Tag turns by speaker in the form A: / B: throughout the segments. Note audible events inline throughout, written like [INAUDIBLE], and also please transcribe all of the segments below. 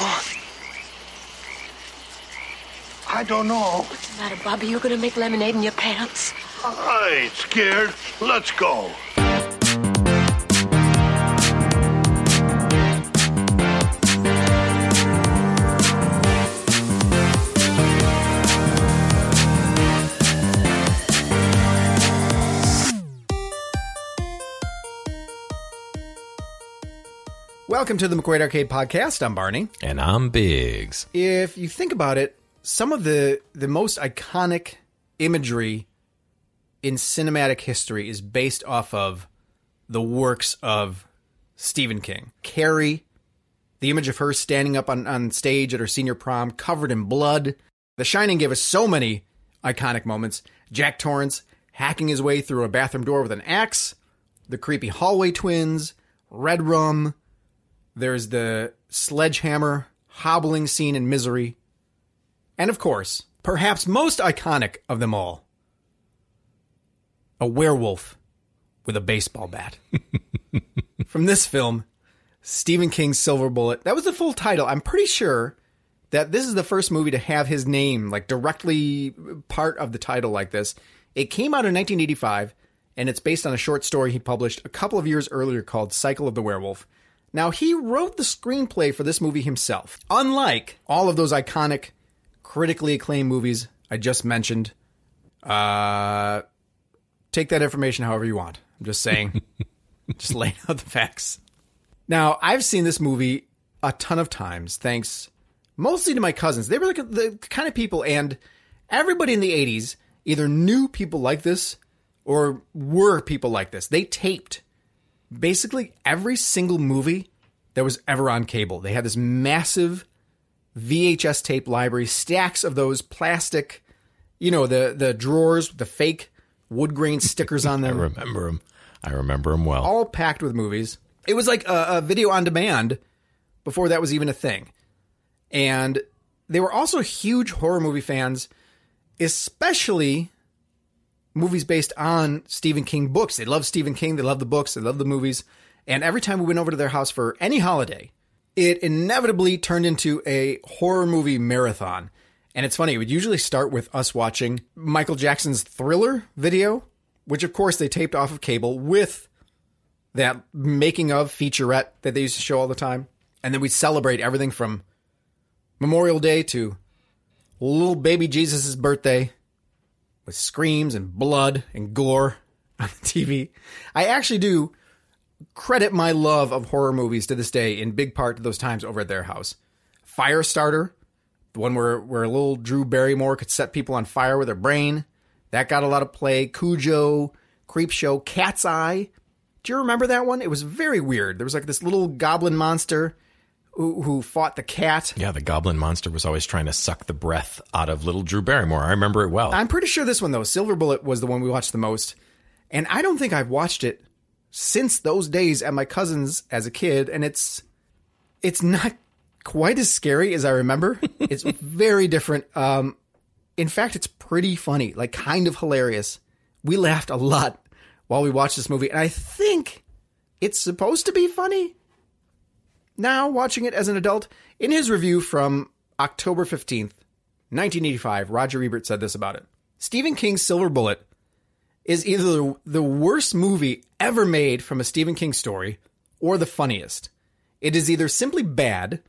A: On. I don't know.
B: What's the matter, Bobby? You're gonna make lemonade in your pants?
A: I ain't scared. Let's go.
C: Welcome to the McQuaid Arcade Podcast. I'm Barney.
D: And I'm Biggs.
C: If you think about it, some of the the most iconic imagery in cinematic history is based off of the works of Stephen King. Carrie, the image of her standing up on, on stage at her senior prom, covered in blood. The Shining gave us so many iconic moments. Jack Torrance hacking his way through a bathroom door with an axe. The creepy hallway twins. Red Rum. There's the sledgehammer hobbling scene in Misery. And of course, perhaps most iconic of them all, a werewolf with a baseball bat. [LAUGHS] From this film, Stephen King's Silver Bullet. That was the full title. I'm pretty sure that this is the first movie to have his name like directly part of the title like this. It came out in 1985 and it's based on a short story he published a couple of years earlier called Cycle of the Werewolf. Now, he wrote the screenplay for this movie himself. Unlike all of those iconic, critically acclaimed movies I just mentioned, uh, take that information however you want. I'm just saying, [LAUGHS] just laying out the facts. Now, I've seen this movie a ton of times, thanks mostly to my cousins. They were like the kind of people, and everybody in the 80s either knew people like this or were people like this. They taped basically every single movie that was ever on cable. They had this massive VHS tape library, stacks of those plastic, you know, the the drawers with the fake wood grain stickers on them. [LAUGHS]
D: I remember them. I remember them well.
C: all packed with movies. It was like a, a video on demand before that was even a thing. And they were also huge horror movie fans, especially movies based on Stephen King books. They love Stephen King, they love the books, they love the movies. And every time we went over to their house for any holiday, it inevitably turned into a horror movie marathon. And it's funny, it would usually start with us watching Michael Jackson's Thriller video, which of course they taped off of cable with that making of featurette that they used to show all the time. And then we'd celebrate everything from Memorial Day to little baby Jesus' birthday with screams and blood and gore [LAUGHS] on the TV. I actually do credit my love of horror movies to this day in big part to those times over at their house. Firestarter, the one where, where little Drew Barrymore could set people on fire with her brain. That got a lot of play. Cujo, Creepshow, Cat's Eye. Do you remember that one? It was very weird. There was like this little goblin monster who, who fought the cat.
D: yeah, the goblin monster was always trying to suck the breath out of little Drew Barrymore. I remember it well.
C: I'm pretty sure this one though, Silver Bullet was the one we watched the most. And I don't think I've watched it since those days at my cousin's as a kid and it's it's not quite as scary as I remember. [LAUGHS] it's very different. Um in fact, it's pretty funny, like kind of hilarious. We laughed a lot while we watched this movie and I think it's supposed to be funny. Now, watching it as an adult, in his review from October 15th, 1985, Roger Ebert said this about it. Stephen King's Silver Bullet is either the worst movie ever made from a Stephen King story or the funniest. It is either simply bad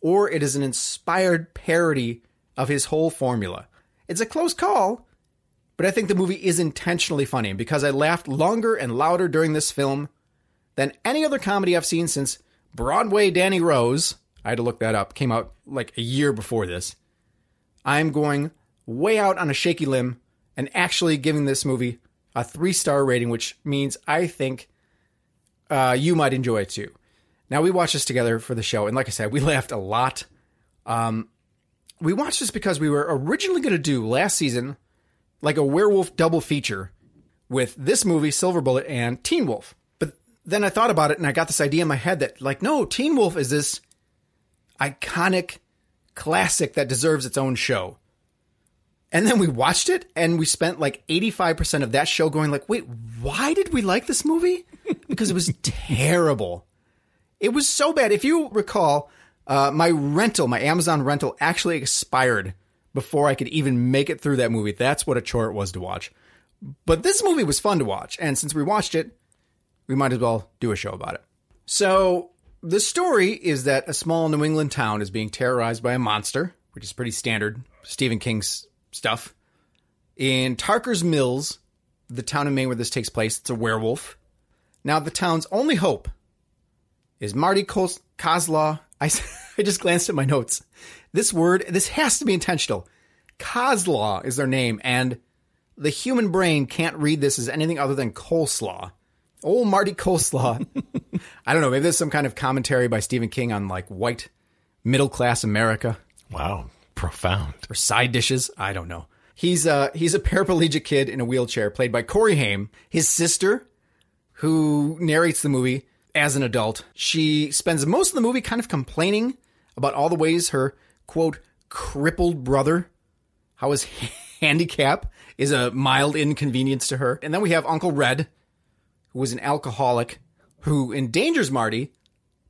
C: or it is an inspired parody of his whole formula. It's a close call, but I think the movie is intentionally funny because I laughed longer and louder during this film than any other comedy I've seen since Broadway Danny Rose. I had to look that up. Came out like a year before this. I'm going way out on a shaky limb and actually giving this movie a three star rating, which means I think uh, you might enjoy it too. Now, we watched this together for the show, and like I said, we [LAUGHS] laughed a lot. Um, we watched this because we were originally going to do last season like a werewolf double feature with this movie, Silver Bullet, and Teen Wolf. Then I thought about it and I got this idea in my head that, like, no, Teen Wolf is this iconic classic that deserves its own show. And then we watched it and we spent like 85% of that show going like, "Wait, why did we like this movie?" Because it was [LAUGHS] terrible. It was so bad. If you recall, Uh, my rental, my Amazon rental, actually expired before I could even make it through that movie. That's what a chore it was to watch. But this movie was fun to watch, and since we watched it, we might as well do a show about it. So the story is that a small New England town is being terrorized by a monster, which is pretty standard Stephen King's stuff. In Tarker's Mills, the town in Maine where this takes place, it's a werewolf. Now, the town's only hope is Marty Kos- Coslaw. I, [LAUGHS] I just glanced at my notes. This word, this has to be intentional. Coslaw is their name, and the human brain can't read this as anything other than coleslaw. Oh, Marty Coleslaw. [LAUGHS] I don't know. Maybe there's some kind of commentary by Stephen King on like white middle class America
D: Wow. Profound.
C: or side dishes. I don't know. He's uh he's a paraplegic kid in a wheelchair, played by Corey Haim. His sister, who narrates the movie as an adult, she spends most of the movie kind of complaining about all the ways her quote crippled brother, how his [LAUGHS] handicap is a mild inconvenience to her. And then we have Uncle Red, who was an alcoholic, who endangers Marty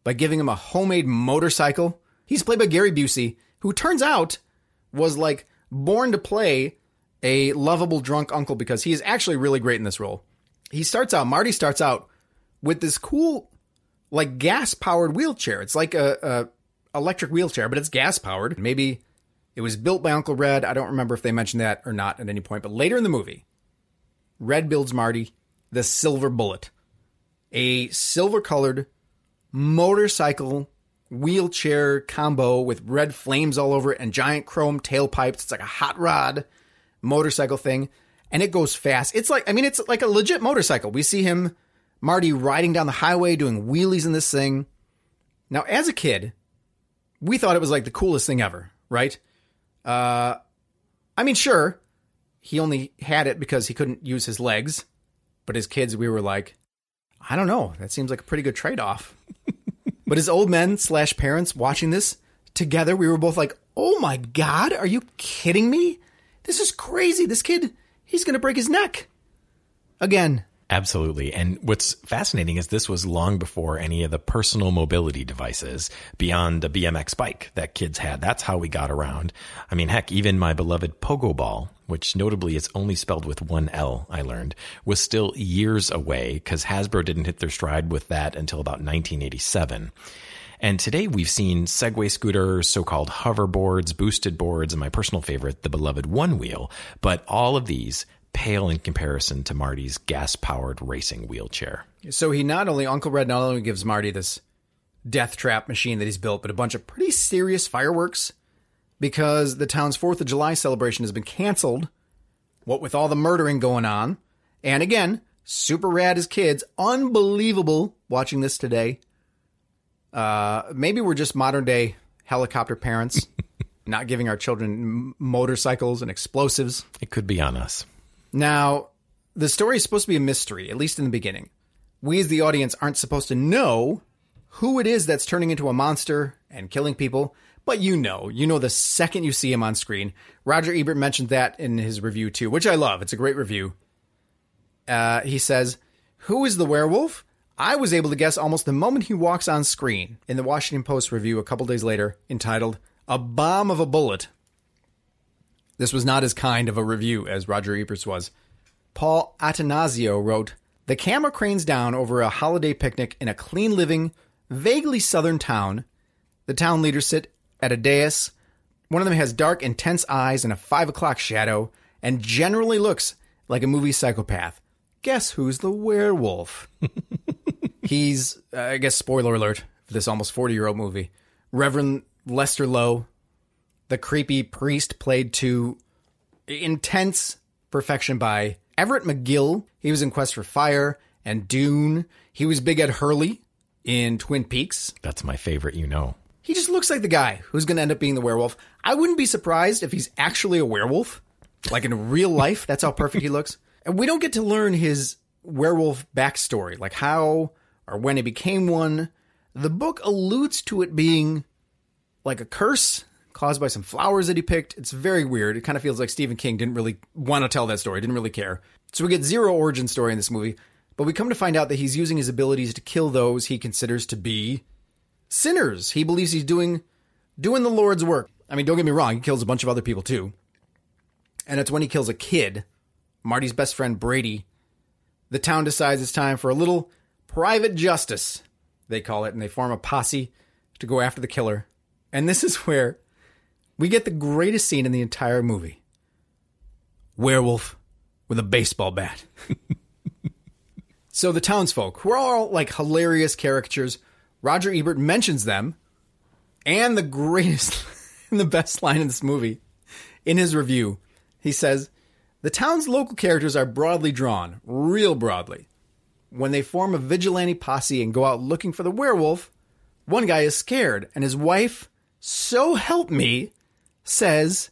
C: by giving him a homemade motorcycle. He's played by Gary Busey, who turns out was like born to play a lovable drunk uncle because he is actually really great in this role. He starts out, Marty starts out with this cool, like gas powered wheelchair. It's like a, a electric wheelchair, but it's gas powered. Maybe it was built by Uncle Red. I don't remember if they mentioned that or not at any point, but later in the movie, Red builds Marty the Silver Bullet, a silver colored motorcycle wheelchair combo with red flames all over it and giant chrome tailpipes. It's like a hot rod motorcycle thing, and it goes fast. It's like, I mean, it's like a legit motorcycle. We see him, Marty, riding down the highway doing wheelies in this thing. Now, as a kid, we thought it was like the coolest thing ever, right? Uh, I mean, sure, he only had it because he couldn't use his legs, but as kids, we were like, I don't know. That seems like a pretty good trade off. [LAUGHS] but as old men slash parents watching this together, we were both like, oh my God, are you kidding me? This is crazy. This kid, he's going to break his neck. Again,
D: Absolutely. And what's fascinating is this was long before any of the personal mobility devices beyond a BMX bike that kids had. That's how we got around. I mean, heck, even my beloved Pogo Ball, which notably is only spelled with one L, I learned, was still years away because Hasbro didn't hit their stride with that until about 1987. And today we've seen Segway scooters, so-called hoverboards, boosted boards, and my personal favorite, the beloved one wheel. But all of these pale in comparison to Marty's gas-powered racing wheelchair.
C: So he not only Uncle Red not only gives Marty this death trap machine that he's built, but a bunch of pretty serious fireworks because the town's 4th of July celebration has been canceled. What with all the murdering going on. And again, super rad as kids, unbelievable watching this today. Uh maybe we're just modern day helicopter parents [LAUGHS] not giving our children motorcycles and explosives.
D: It could be on us.
C: Now, the story is supposed to be a mystery, at least in the beginning. We, as the audience, aren't supposed to know who it is that's turning into a monster and killing people, but you know. You know the second you see him on screen. Roger Ebert mentioned that in his review, too, which I love. It's a great review. Uh, he says, Who is the werewolf? I was able to guess almost the moment he walks on screen in the Washington Post review a couple days later, entitled A Bomb of a Bullet. This was not as kind of a review as Roger Ebert's was. Paul Attanasio wrote, The camera cranes down over a holiday picnic in a clean living, vaguely southern town. The town leaders sit at a dais. One of them has dark, intense eyes and a five o'clock shadow, and generally looks like a movie psychopath. Guess who's the werewolf? [LAUGHS] He's, uh, I guess, spoiler alert for this almost 40 year old movie. Reverend Lester Lowe, the creepy priest, played to intense perfection by Everett McGill. He was in Quest for Fire and Dune. He was Big Ed Hurley in Twin Peaks.
D: That's my favorite, you know.
C: He just looks like the guy who's going to end up being the werewolf. I wouldn't be surprised if he's actually a werewolf, like in real [LAUGHS] life. That's how perfect he looks. And we don't get to learn his werewolf backstory, like how or when he became one. The book alludes to it being like a curse caused by some flowers that he picked. It's very weird. It kind of feels like Stephen King didn't really want to tell that story, didn't really care. So we get zero origin story in this movie, but we come to find out that he's using his abilities to kill those he considers to be sinners. He believes he's doing doing the Lord's work. I mean, don't get me wrong, he kills a bunch of other people too. And it's when he kills a kid, Marty's best friend Brady. The town decides it's time for a little private justice, they call it, and they form a posse to go after the killer. And this is where we get the greatest scene in the entire movie. Werewolf with a baseball bat. [LAUGHS] so the townsfolk, who are all like hilarious caricatures, Roger Ebert mentions them, and the greatest [LAUGHS] and the best line in this movie in his review. He says, The town's local characters are broadly drawn, real broadly. When they form a vigilante posse and go out looking for the werewolf, one guy is scared, and his wife, so help me, says,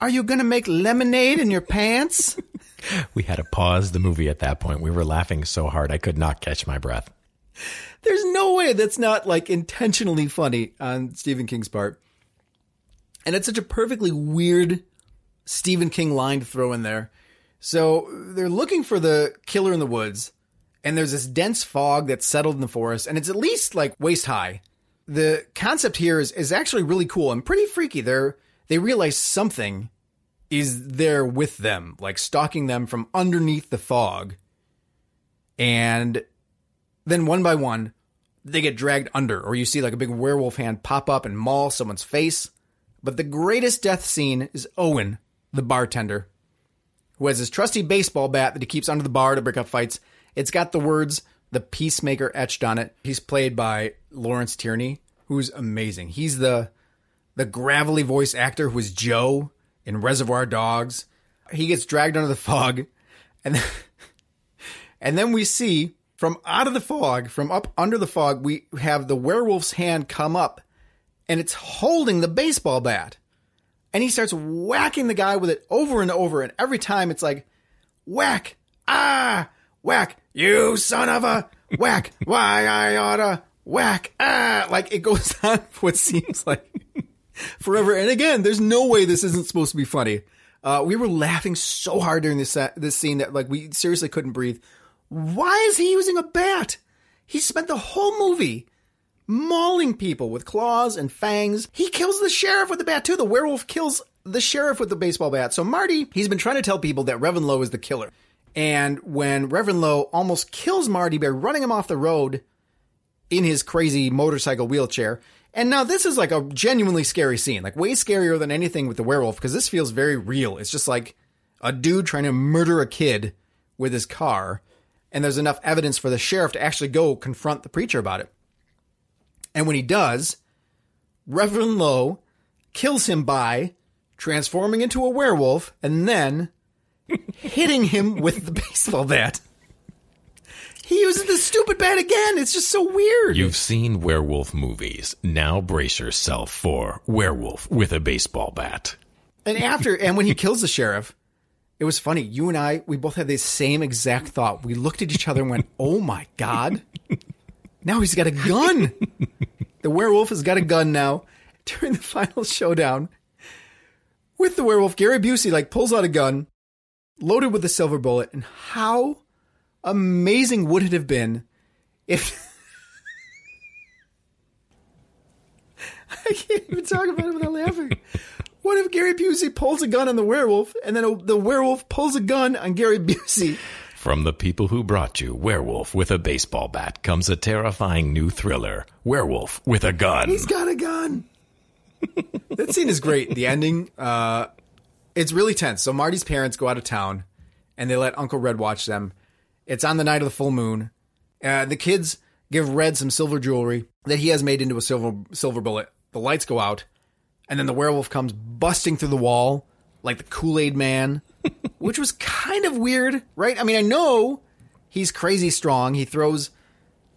C: Are you going to make lemonade in your pants? [LAUGHS]
D: We had to pause the movie at that point. We were laughing so hard I could not catch my breath.
C: There's no way that's not like intentionally funny on Stephen King's part. And it's such a perfectly weird Stephen King line to throw in there. So they're looking for the killer in the woods, and there's this dense fog that's settled in the forest, and it's at least like waist high. The concept here is, is actually really cool and pretty freaky. They're they realize something is there with them, like stalking them from underneath the fog. And then one by one, they get dragged under, or you see like a big werewolf hand pop up and maul someone's face. But the greatest death scene is Owen, the bartender, who has his trusty baseball bat that he keeps under the bar to break up fights. It's got the words "The Peacemaker" etched on it. He's played by Lawrence Tierney, who's amazing. He's the the gravelly voice actor who was Joe in Reservoir Dogs. He gets dragged under the fog, and then, [LAUGHS] and then we see from out of the fog, from up under the fog, we have the werewolf's hand come up, and it's holding the baseball bat, and he starts whacking the guy with it over and over, and every time it's like, whack, ah, whack, you son of a whack, why I oughta whack, ah, like it goes [LAUGHS] on for what seems like forever. And again, there's no way this isn't supposed to be funny. Uh, we were laughing so hard during this uh, this scene that like we seriously couldn't breathe. Why is he using a bat? He spent the whole movie mauling people with claws and fangs. He kills the sheriff with the bat too. The werewolf kills the sheriff with the baseball bat. So Marty, he's been trying to tell people that Reverend Lowe is the killer. And when Reverend Lowe almost kills Marty by running him off the road in his crazy motorcycle wheelchair, and now this is like a genuinely scary scene, like way scarier than anything with the werewolf because this feels very real. It's just like a dude trying to murder a kid with his car, and there's enough evidence for the sheriff to actually go confront the preacher about it. And when he does, Reverend Lowe kills him by transforming into a werewolf and then hitting him with the [LAUGHS] baseball bat. He uses the stupid bat again. It's just so weird.
D: You've seen werewolf movies. Now brace yourself for werewolf with a baseball bat.
C: And after, and when he kills the sheriff, it was funny. You and I, we both had the same exact thought. We looked at each other and went, "Oh my god!" Now he's got a gun. the werewolf has got a gun now. During the final showdown with the werewolf, Gary Busey like pulls out a gun, loaded with a silver bullet, and how amazing would it have been if I can't even talk about it without laughing. What if Gary Busey pulls a gun on the werewolf, and then a, the werewolf pulls a gun on Gary Busey?
D: From the people who brought you Werewolf with a Baseball Bat comes a terrifying new thriller Werewolf with a Gun.
C: He's got a gun. [LAUGHS] that scene is great. The ending, uh, it's really tense. So Marty's parents go out of town, and they let Uncle Red watch them. It's on the night of the full moon. Uh, the kids give Red some silver jewelry that he has made into a silver silver bullet. The lights go out, and then the werewolf comes busting through the wall like the Kool Aid Man, [LAUGHS] which was kind of weird, right? I mean, I know he's crazy strong. He throws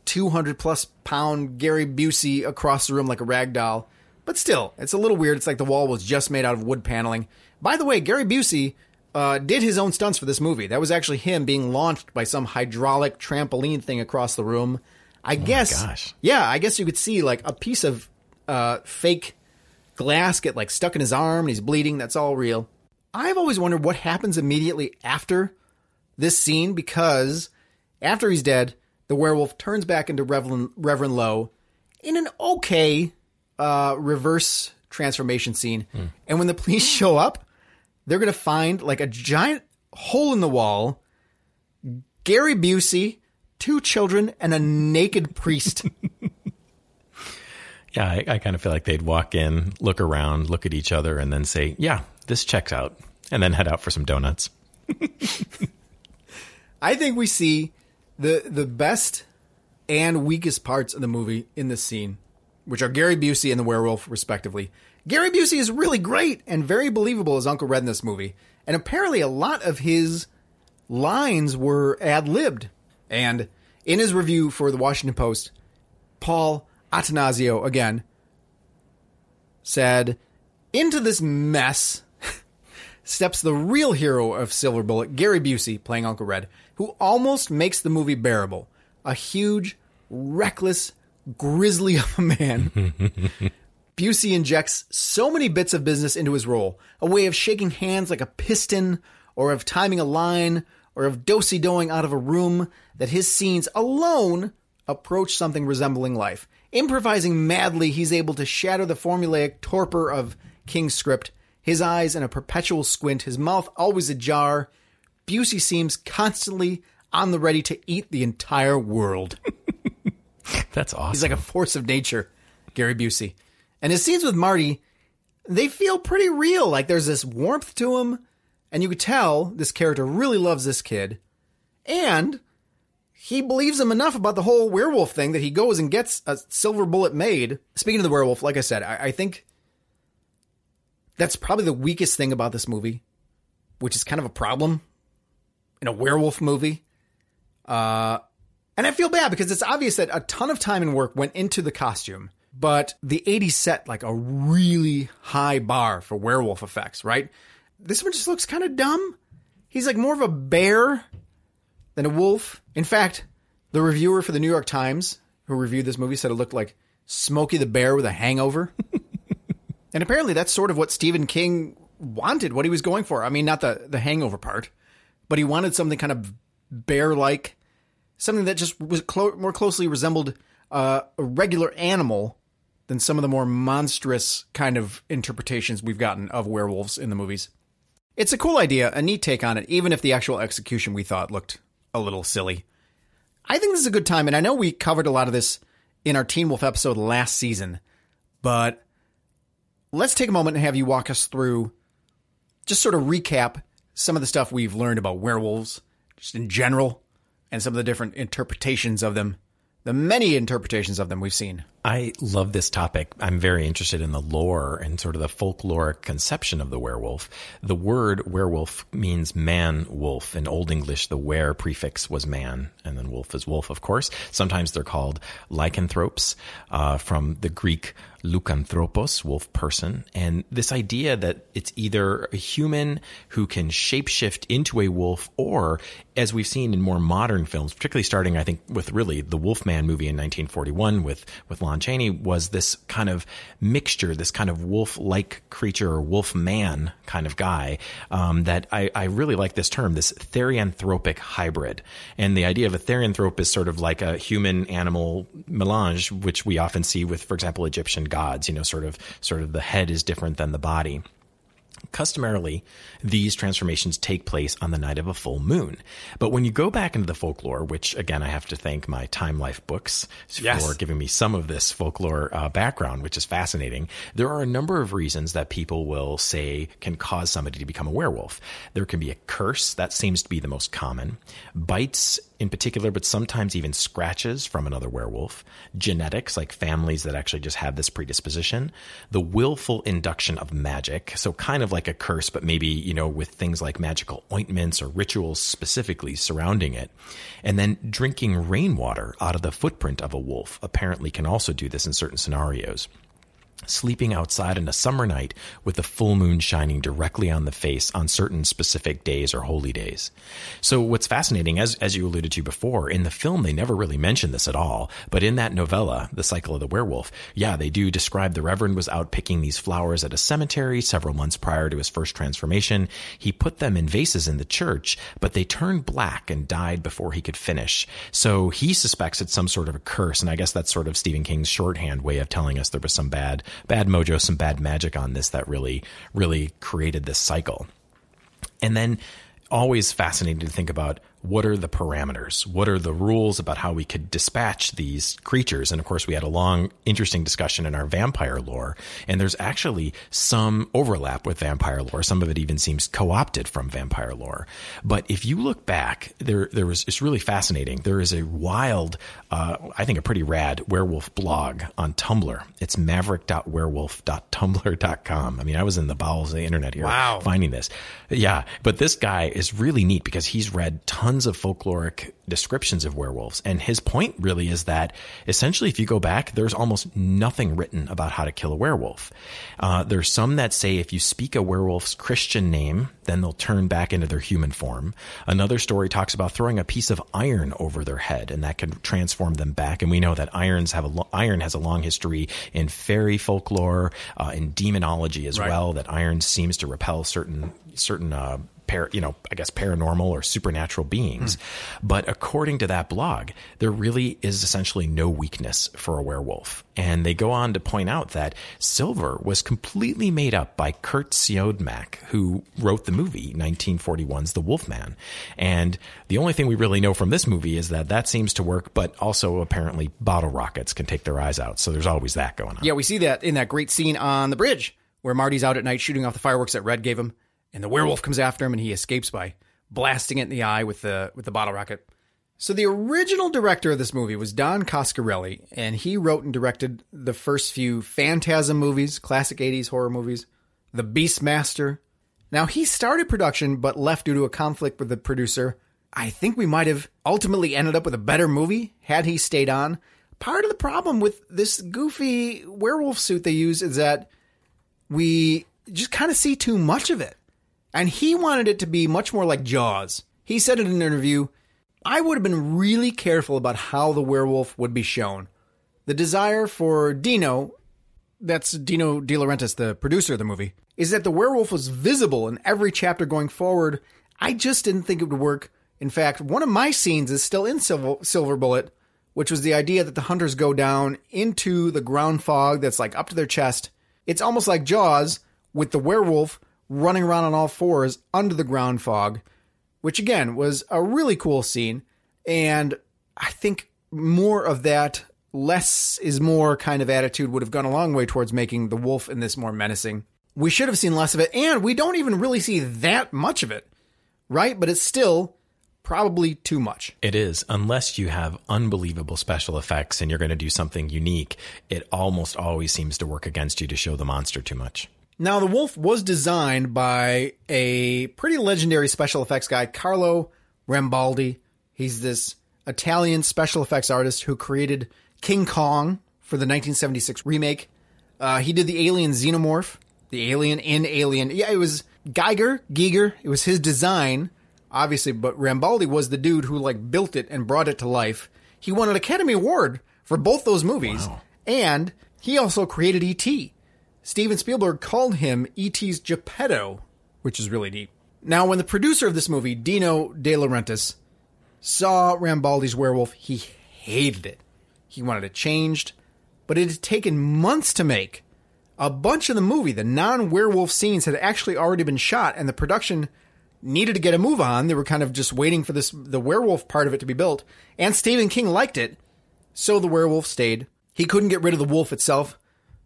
C: 200 plus pound Gary Busey across the room like a rag doll. But still, it's a little weird. It's like the wall was just made out of wood paneling. By the way, Gary Busey uh, did his own stunts for this movie. That was actually him being launched by some hydraulic trampoline thing across the room. I guess.
D: gosh.
C: Yeah, I guess you could see like a piece of uh, fake glass get like stuck in his arm and he's bleeding. That's all real. I've always wondered what happens immediately after this scene because after he's dead, the werewolf turns back into Reverend, Reverend Lowe in an okay uh, reverse transformation scene. And when the police [LAUGHS] show up, they're going to find like a giant hole in the wall, Gary Busey, two children, and a naked priest. [LAUGHS]
D: Yeah, I, I kind of feel like they'd walk in, look around, look at each other, and then say, "Yeah, this checks out," and then head out for some donuts. [LAUGHS]
C: I think we see the the best and weakest parts of the movie in this scene, which are Gary Busey and the werewolf, respectively. Gary Busey is really great and very believable as Uncle Red in this movie, and apparently a lot of his lines were ad libbed. And in his review for the Washington Post, Paul Attanasio again said, "Into this mess." [LAUGHS] steps the real hero of Silver Bullet, Gary Busey, playing Uncle Red, who almost makes the movie bearable. A huge, reckless, grizzly of a man. [LAUGHS] Busey injects so many bits of business into his role a way of shaking hands like a piston, or of timing a line, or of dosey doing out of a room that his scenes alone approach something resembling life. Improvising madly, he's able to shatter the formulaic torpor of King's script his eyes in a perpetual squint, his mouth always ajar. Busey seems constantly on the ready to eat the entire world. [LAUGHS]
D: That's awesome.
C: He's like a force of nature, Gary Busey. And his scenes with Marty, they feel pretty real. Like there's this warmth to him, and you could tell this character really loves this kid. And he believes him enough about the whole werewolf thing that he goes and gets a silver bullet made. Speaking of the werewolf, like I said, I, I think that's probably the weakest thing about this movie, which is kind of a problem in a werewolf movie. Uh, and I feel bad because it's obvious that a ton of time and work went into the costume, but the 80s set like a really high bar for werewolf effects, right? This one just looks kind of dumb. He's like more of a bear than a wolf. In fact, the reviewer for the New York Times who reviewed this movie said it looked like Smokey the Bear with a hangover. [LAUGHS] And apparently that's sort of what Stephen King wanted, what he was going for. I mean, not the, the hangover part, but he wanted something kind of bear like, something that just was clo- more closely resembled uh, a regular animal than some of the more monstrous kind of interpretations we've gotten of werewolves in the movies. It's a cool idea, a neat take on it, even if the actual execution we thought looked a little silly. I think this is a good time, and I know we covered a lot of this in our Teen Wolf episode last season, but let's take a moment and have you walk us through, just sort of recap some of the stuff we've learned about werewolves, just in general, and some of the different interpretations of them, the many interpretations of them we've seen.
D: I love this topic. I'm very interested in the lore and sort of the folkloric conception of the werewolf. The word werewolf means man wolf. In Old English, the were prefix was man, and then wolf is wolf, of course. Sometimes they're called lycanthropes uh, from the Greek leucanthropos, wolf person. And this idea that it's either a human who can shapeshift into a wolf, or as we've seen in more modern films, particularly starting, I think, with really the Wolfman movie in 1941 with, with Lon Chaney, was this kind of mixture, this kind of wolf like creature or wolf man kind of guy. Um, that I, I really like this term, this therianthropic hybrid. And the idea of a therianthrope is sort of like a human animal melange, which we often see with, for example, Egyptian gods, you know, sort of, sort of the head is different than the body. Customarily, these transformations take place on the night of a full moon. But when you go back into the folklore, which again, I have to thank my Time Life books
C: Yes.
D: for giving me some of this folklore uh, background, which is fascinating. There are a number of reasons that people will say can cause somebody to become a werewolf. There can be a curse, that seems to be the most common. Bites in particular, but sometimes even scratches from another werewolf, genetics, like families that actually just have this predisposition, the willful induction of magic, so kind of like a curse, but maybe, you know, with things like magical ointments or rituals specifically surrounding it, and then drinking rainwater out of the footprint of a wolf apparently can also do this in certain scenarios. Sleeping outside on a summer night with the full moon shining directly on the face on certain specific days or holy days. So what's fascinating, as, as you alluded to before, in the film, they never really mention this at all. But in that novella, The Cycle of the Werewolf, yeah, they do describe the Reverend was out picking these flowers at a cemetery several months prior to his first transformation. He put them in vases in the church, but they turned black and died before he could finish. So he suspects it's some sort of a curse. And I guess that's sort of Stephen King's shorthand way of telling us there was some bad bad mojo, some bad magic on this that really, really created this cycle. And then always fascinating to think about what are the parameters? What are the rules about how we could dispatch these creatures? And of course, we had a long, interesting discussion in our vampire lore. And there's actually some overlap with vampire lore. Some of it even seems co-opted from vampire lore. But if you look back, there, there was, it's really fascinating. There is a wild, uh, I think a pretty rad werewolf blog on Tumblr. It's maverick.werewolf.tumblr.com. I mean, I was in the bowels of the internet here
C: Wow.
D: finding this. Yeah. But this guy is really neat because he's read tons of folkloric descriptions of werewolves. And his point really is that essentially, if you go back, there's almost nothing written about how to kill a werewolf. Uh, there's some that say if you speak a werewolf's Christian name, then they'll turn back into their human form. Another story talks about throwing a piece of iron over their head, and that can transform them back. And we know that irons have a lo- iron has a long history in fairy folklore, uh, in demonology as
C: Right.
D: well. That iron seems to repel certain certain uh, you know, I guess paranormal or supernatural beings. But according to that blog, there really is essentially no weakness for a werewolf. And they go on to point out that silver was completely made up by Curt Siodmak, who wrote the movie 1941's The Wolfman. And the only thing we really know from this movie is that that seems to work, but also apparently bottle rockets can take their eyes out. So there's always that going on.
C: Yeah, we see that in that great scene on the bridge where Marty's out at night shooting off the fireworks that Red gave him, and the werewolf comes after him and he escapes by blasting it in the eye with the with the bottle rocket. So the original director of this movie was Don Coscarelli, and he wrote and directed the first few Phantasm movies, classic 80s horror movies, The Beastmaster. Now he started production but left due to a conflict with the producer. I think we might have ultimately ended up with a better movie had he stayed on. Part of the problem with this goofy werewolf suit they use is that we just kind of see too much of it. And he wanted it to be much more like Jaws. He said in an interview, I would have been really careful about how the werewolf would be shown. The desire for Dino, that's Dino De Laurentiis, the producer of the movie, is that the werewolf was visible in every chapter going forward. I just didn't think it would work. In fact, one of my scenes is still in Silver, Silver Bullet, which was the idea that the hunters go down into the ground fog that's like up to their chest. It's almost like Jaws with the werewolf running around on all fours under the ground fog, which again was a really cool scene. And I think more of that less is more kind of attitude would have gone a long way towards making the wolf in this more menacing. We should have seen less of it, and we don't even really see that much of it, right? But it's still probably too much.
D: It is, unless you have unbelievable special effects and you're going to do something unique, it almost always seems to work against you to show the monster too much.
C: Now, the wolf was designed by a pretty legendary special effects guy, Carlo Rambaldi. He's this Italian special effects artist who created King Kong for the 1976 remake. Uh, he did the Alien Xenomorph, the Alien in Alien. Yeah, it was Giger, Giger. It was his design, obviously, but Rambaldi was the dude who like built it and brought it to life. He won an Academy Award for both those movies, and he also created E.T. Steven Spielberg called him E.T.'s Geppetto, which is really neat. Now, when the producer of this movie, Dino De Laurentiis, saw Rambaldi's werewolf, he hated it. He wanted it changed, but it had taken months to make. A bunch of the movie, the non werewolf scenes, had actually already been shot, and the production needed to get a move on. They were kind of just waiting for this the werewolf part of it to be built, and Stephen King liked it, so the werewolf stayed. He couldn't get rid of the wolf itself,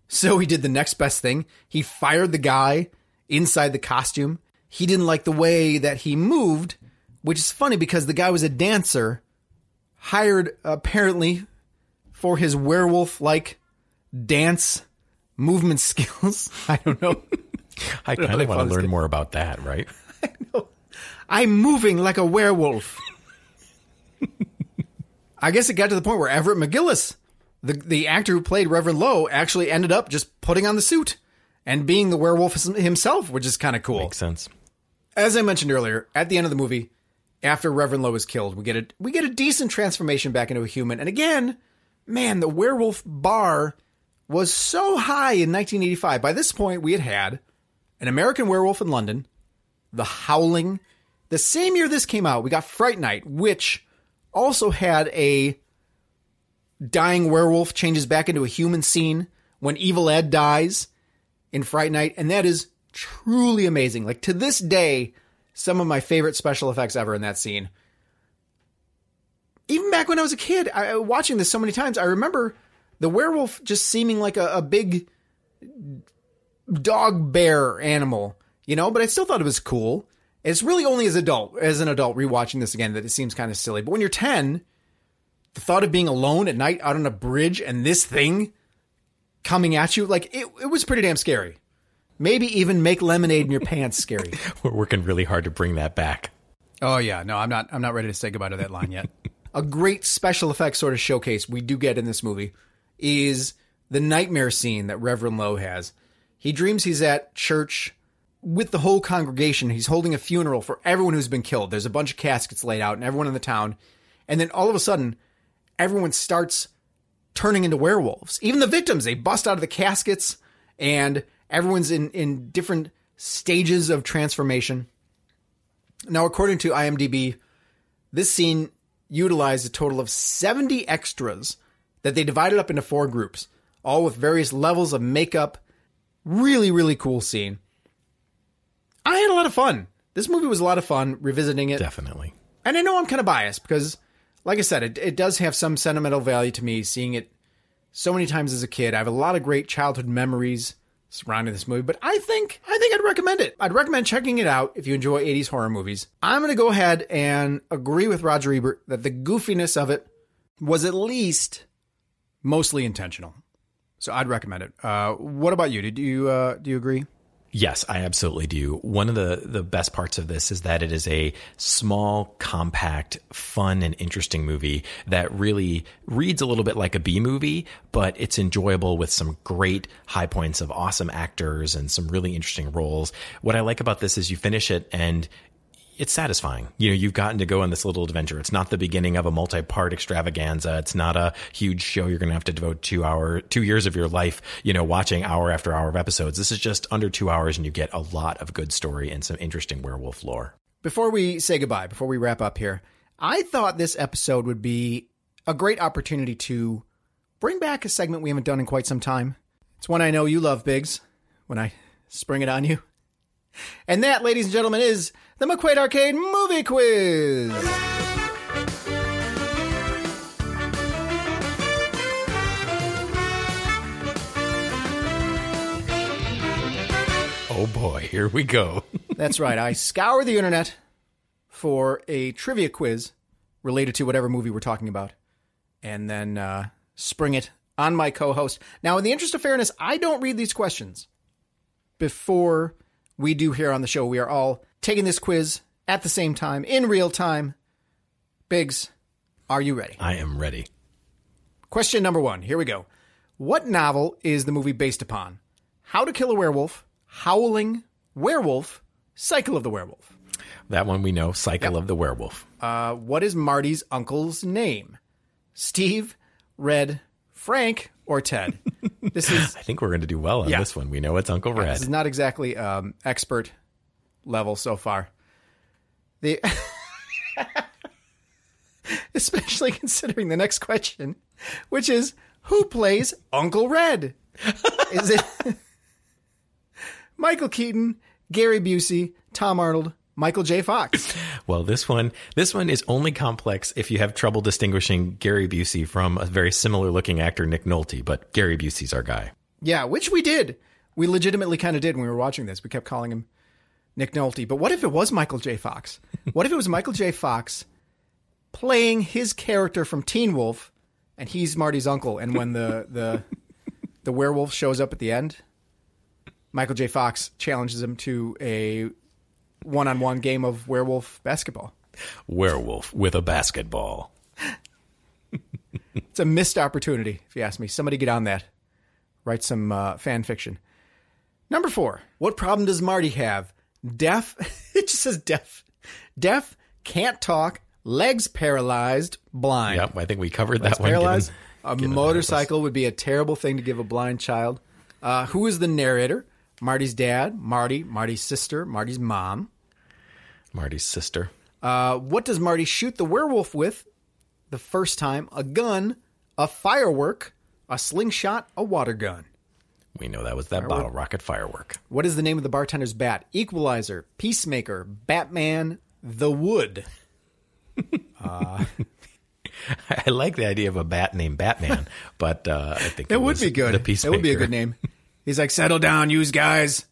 C: so he did the next best thing. He fired the guy inside the costume. He didn't like the way that he moved, which is funny because the guy was a dancer, hired apparently for his werewolf like dance movement [LAUGHS] skills. I don't know.
D: I kind of want to learn more about that, right? [LAUGHS] I know.
C: I'm moving like a werewolf. [LAUGHS] I guess it got to the point where Everett McGillis the the actor who played Reverend Lowe actually ended up just putting on the suit and being the werewolf himself, which is kind of cool.
D: Makes sense.
C: As I mentioned earlier, at the end of the movie, after Reverend Lowe is killed, we get a we get a decent transformation back into a human. And again, man, the werewolf bar was so high in 1985. By this point, we had had an American Werewolf in London, The Howling. The same year this came out, we got Fright Night, which also had a dying werewolf changes back into a human scene when Evil Ed dies in Fright Night, and that is truly amazing. Like to this day, some of my favorite special effects ever in that scene. Even back when I was a kid, I, watching this so many times, I remember the werewolf just seeming like a, a big dog bear animal, you know. But I still thought it was cool. It's really only as adult, as an adult, rewatching this again, that it seems kind of silly. But when you're ten, the thought of being alone at night out on a bridge and this thing coming at you, like it, it was pretty damn scary. Maybe even make lemonade in your pants scary. [LAUGHS]
D: We're working really hard to bring that back.
C: Oh yeah, no, I'm not. I'm not ready to say goodbye to that line yet. [LAUGHS] a great special effects sort of showcase we do get in this movie is the nightmare scene that Reverend Lowe has. He dreams he's at church with the whole congregation. He's holding a funeral for everyone who's been killed. There's a bunch of caskets laid out and everyone in the town. And then all of a sudden, everyone starts turning into werewolves. Even the victims, they bust out of the caskets and everyone's in, in different stages of transformation. Now, according to IMDb, this scene utilized a total of 70 extras that they divided up into four groups, all with various levels of makeup. Really, really cool scene. I had a lot of fun. This movie was a lot of fun revisiting it.
D: Definitely.
C: And I know I'm kind of biased because, like I said, it, it does have some sentimental value to me seeing it so many times as a kid. I have a lot of great childhood memories surrounding this movie, but I think I think I'd recommend it. I'd recommend checking it out if you enjoy 80s horror movies. I'm going to go ahead and agree with Roger Ebert that the goofiness of it was at least mostly intentional. So I'd recommend it. Uh, what about you? Did you uh, do you agree?
D: Yes, I absolutely do. One of the, the best parts of this is that it is a small, compact, fun, and interesting movie that really reads a little bit like a B movie, but it's enjoyable with some great high points of awesome actors and some really interesting roles. What I like about this is you finish it and it's satisfying. You know, you've gotten to go on this little adventure. It's not the beginning of a multi-part extravaganza. It's not a huge show you're going to have to devote two hour, two years of your life, you know, watching hour after hour of episodes. This is just under two hours and you get a lot of good story and some interesting werewolf lore.
C: Before we say goodbye, before we wrap up here, I thought this episode would be a great opportunity to bring back a segment we haven't done in quite some time. It's one I know you love, Biggs, when I spring it on you. And that, ladies and gentlemen, is the McQuaid Arcade Movie Quiz.
D: Oh boy, here we go. [LAUGHS]
C: That's right. I scour the internet for a trivia quiz related to whatever movie we're talking about, and then uh, spring it on my co-host. Now, in the interest of fairness, I don't read these questions before we do here on the show. We are all taking this quiz at the same time in real time. Biggs, are you ready?
D: I am ready.
C: Question number one. Here we go. What novel is the movie based upon? How to Kill a Werewolf, Howling, Werewolf, Cycle of the Werewolf.
D: That one we know, Cycle of the Werewolf.
C: Uh, what is Marty's uncle's name? Steve, Red, Frank, or Ted? [LAUGHS] This is [LAUGHS]
D: I think we're going to do well on
C: Yeah.
D: this one. We know it's Uncle Red.
C: This is not exactly um, expert level so far. The [LAUGHS] especially considering the next question, which is who plays Uncle Red? Is it [LAUGHS] Michael Keaton, Gary Busey, Tom Arnold, Michael J. Fox? [LAUGHS]
D: Well, this one, this one is only complex if you have trouble distinguishing Gary Busey from a very similar looking actor, Nick Nolte. But Gary Busey's our guy.
C: Yeah, which we did. We legitimately kind of did when we were watching this. We kept calling him Nick Nolte. But what if it was Michael J. Fox? [LAUGHS] What if it was Michael J. Fox playing his character from Teen Wolf, and he's Marty's uncle? And when the the the werewolf shows up at the end, Michael J. Fox challenges him to a one-on-one game of werewolf basketball.
D: Werewolf with a basketball.
C: it's a missed opportunity, if you ask me. Somebody get on that. Write some uh, fan fiction. Number four. What problem does Marty have? Deaf. [LAUGHS] it just says deaf. Deaf, can't talk, legs paralyzed, blind.
D: Yep, I think we covered
C: Legs
D: that one.
C: paralyzed.
D: given-
C: a
D: given
C: motorcycle would be a terrible thing to give a blind child. Uh, who is the narrator? Marty's dad, Marty, Marty's sister, Marty's mom.
D: Marty's sister.
C: Uh, what does Marty shoot the werewolf with the first time? A gun, a firework, a slingshot, a water gun.
D: We know that was that bottle rocket firework.
C: What is the name of the bartender's bat? Equalizer, Peacemaker, Batman, The Wood. [LAUGHS] [LAUGHS]
D: I like the idea of a bat named Batman, [LAUGHS] but uh, I think
C: That
D: it
C: would be good.
D: The
C: That
D: Peacemaker.
C: would be a good name. He's like, settle down, you guys,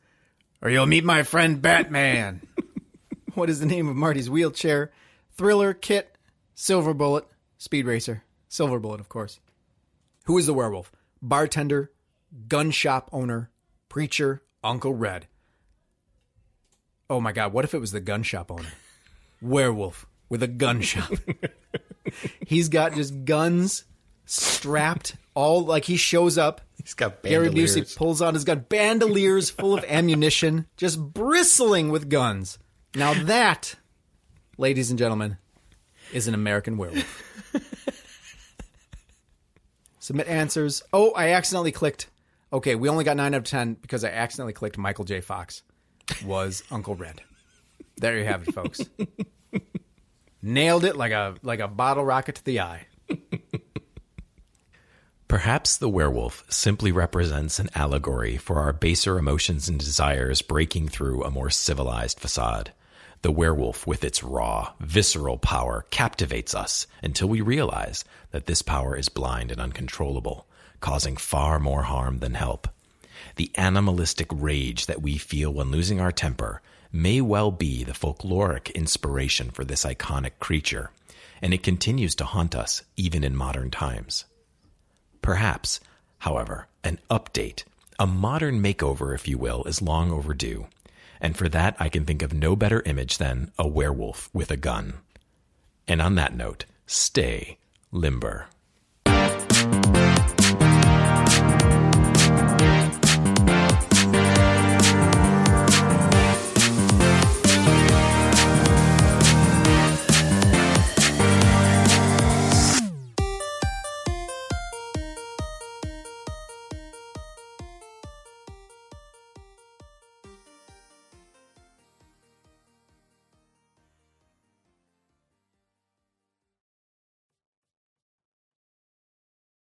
C: or you'll meet my friend Batman. [LAUGHS] what is the name of Marty's wheelchair? Thriller, Kit, Silver Bullet, Speed Racer. Silver Bullet, of course. Who is the werewolf? Bartender, gun shop owner, preacher, Uncle Red. Oh my God, what if it was the gun shop owner? [LAUGHS] Werewolf with a gun shop. [LAUGHS] He's got just guns strapped all like he shows up.
D: He's got
C: Gary
D: bandoliers.
C: Busey pulls out his gun, bandoliers full of ammunition, just bristling with guns. Now that, ladies and gentlemen, is an American werewolf. Submit answers. Oh, I accidentally clicked. Okay, we only got nine out of ten because I accidentally clicked Michael J. Fox. Was Uncle Red. There you have it, folks. Nailed it like a like a bottle rocket to the eye.
D: Perhaps the werewolf simply represents an allegory for our baser emotions and desires breaking through a more civilized facade. The werewolf, with its raw, visceral power, captivates us until we realize that this power is blind and uncontrollable, causing far more harm than help. The animalistic rage that we feel when losing our temper may well be the folkloric inspiration for this iconic creature, and it continues to haunt us even in modern times. Perhaps, however, an update, a modern makeover, if you will, is long overdue. And for that, I can think of no better image than a werewolf with a gun. And on that note, stay limber.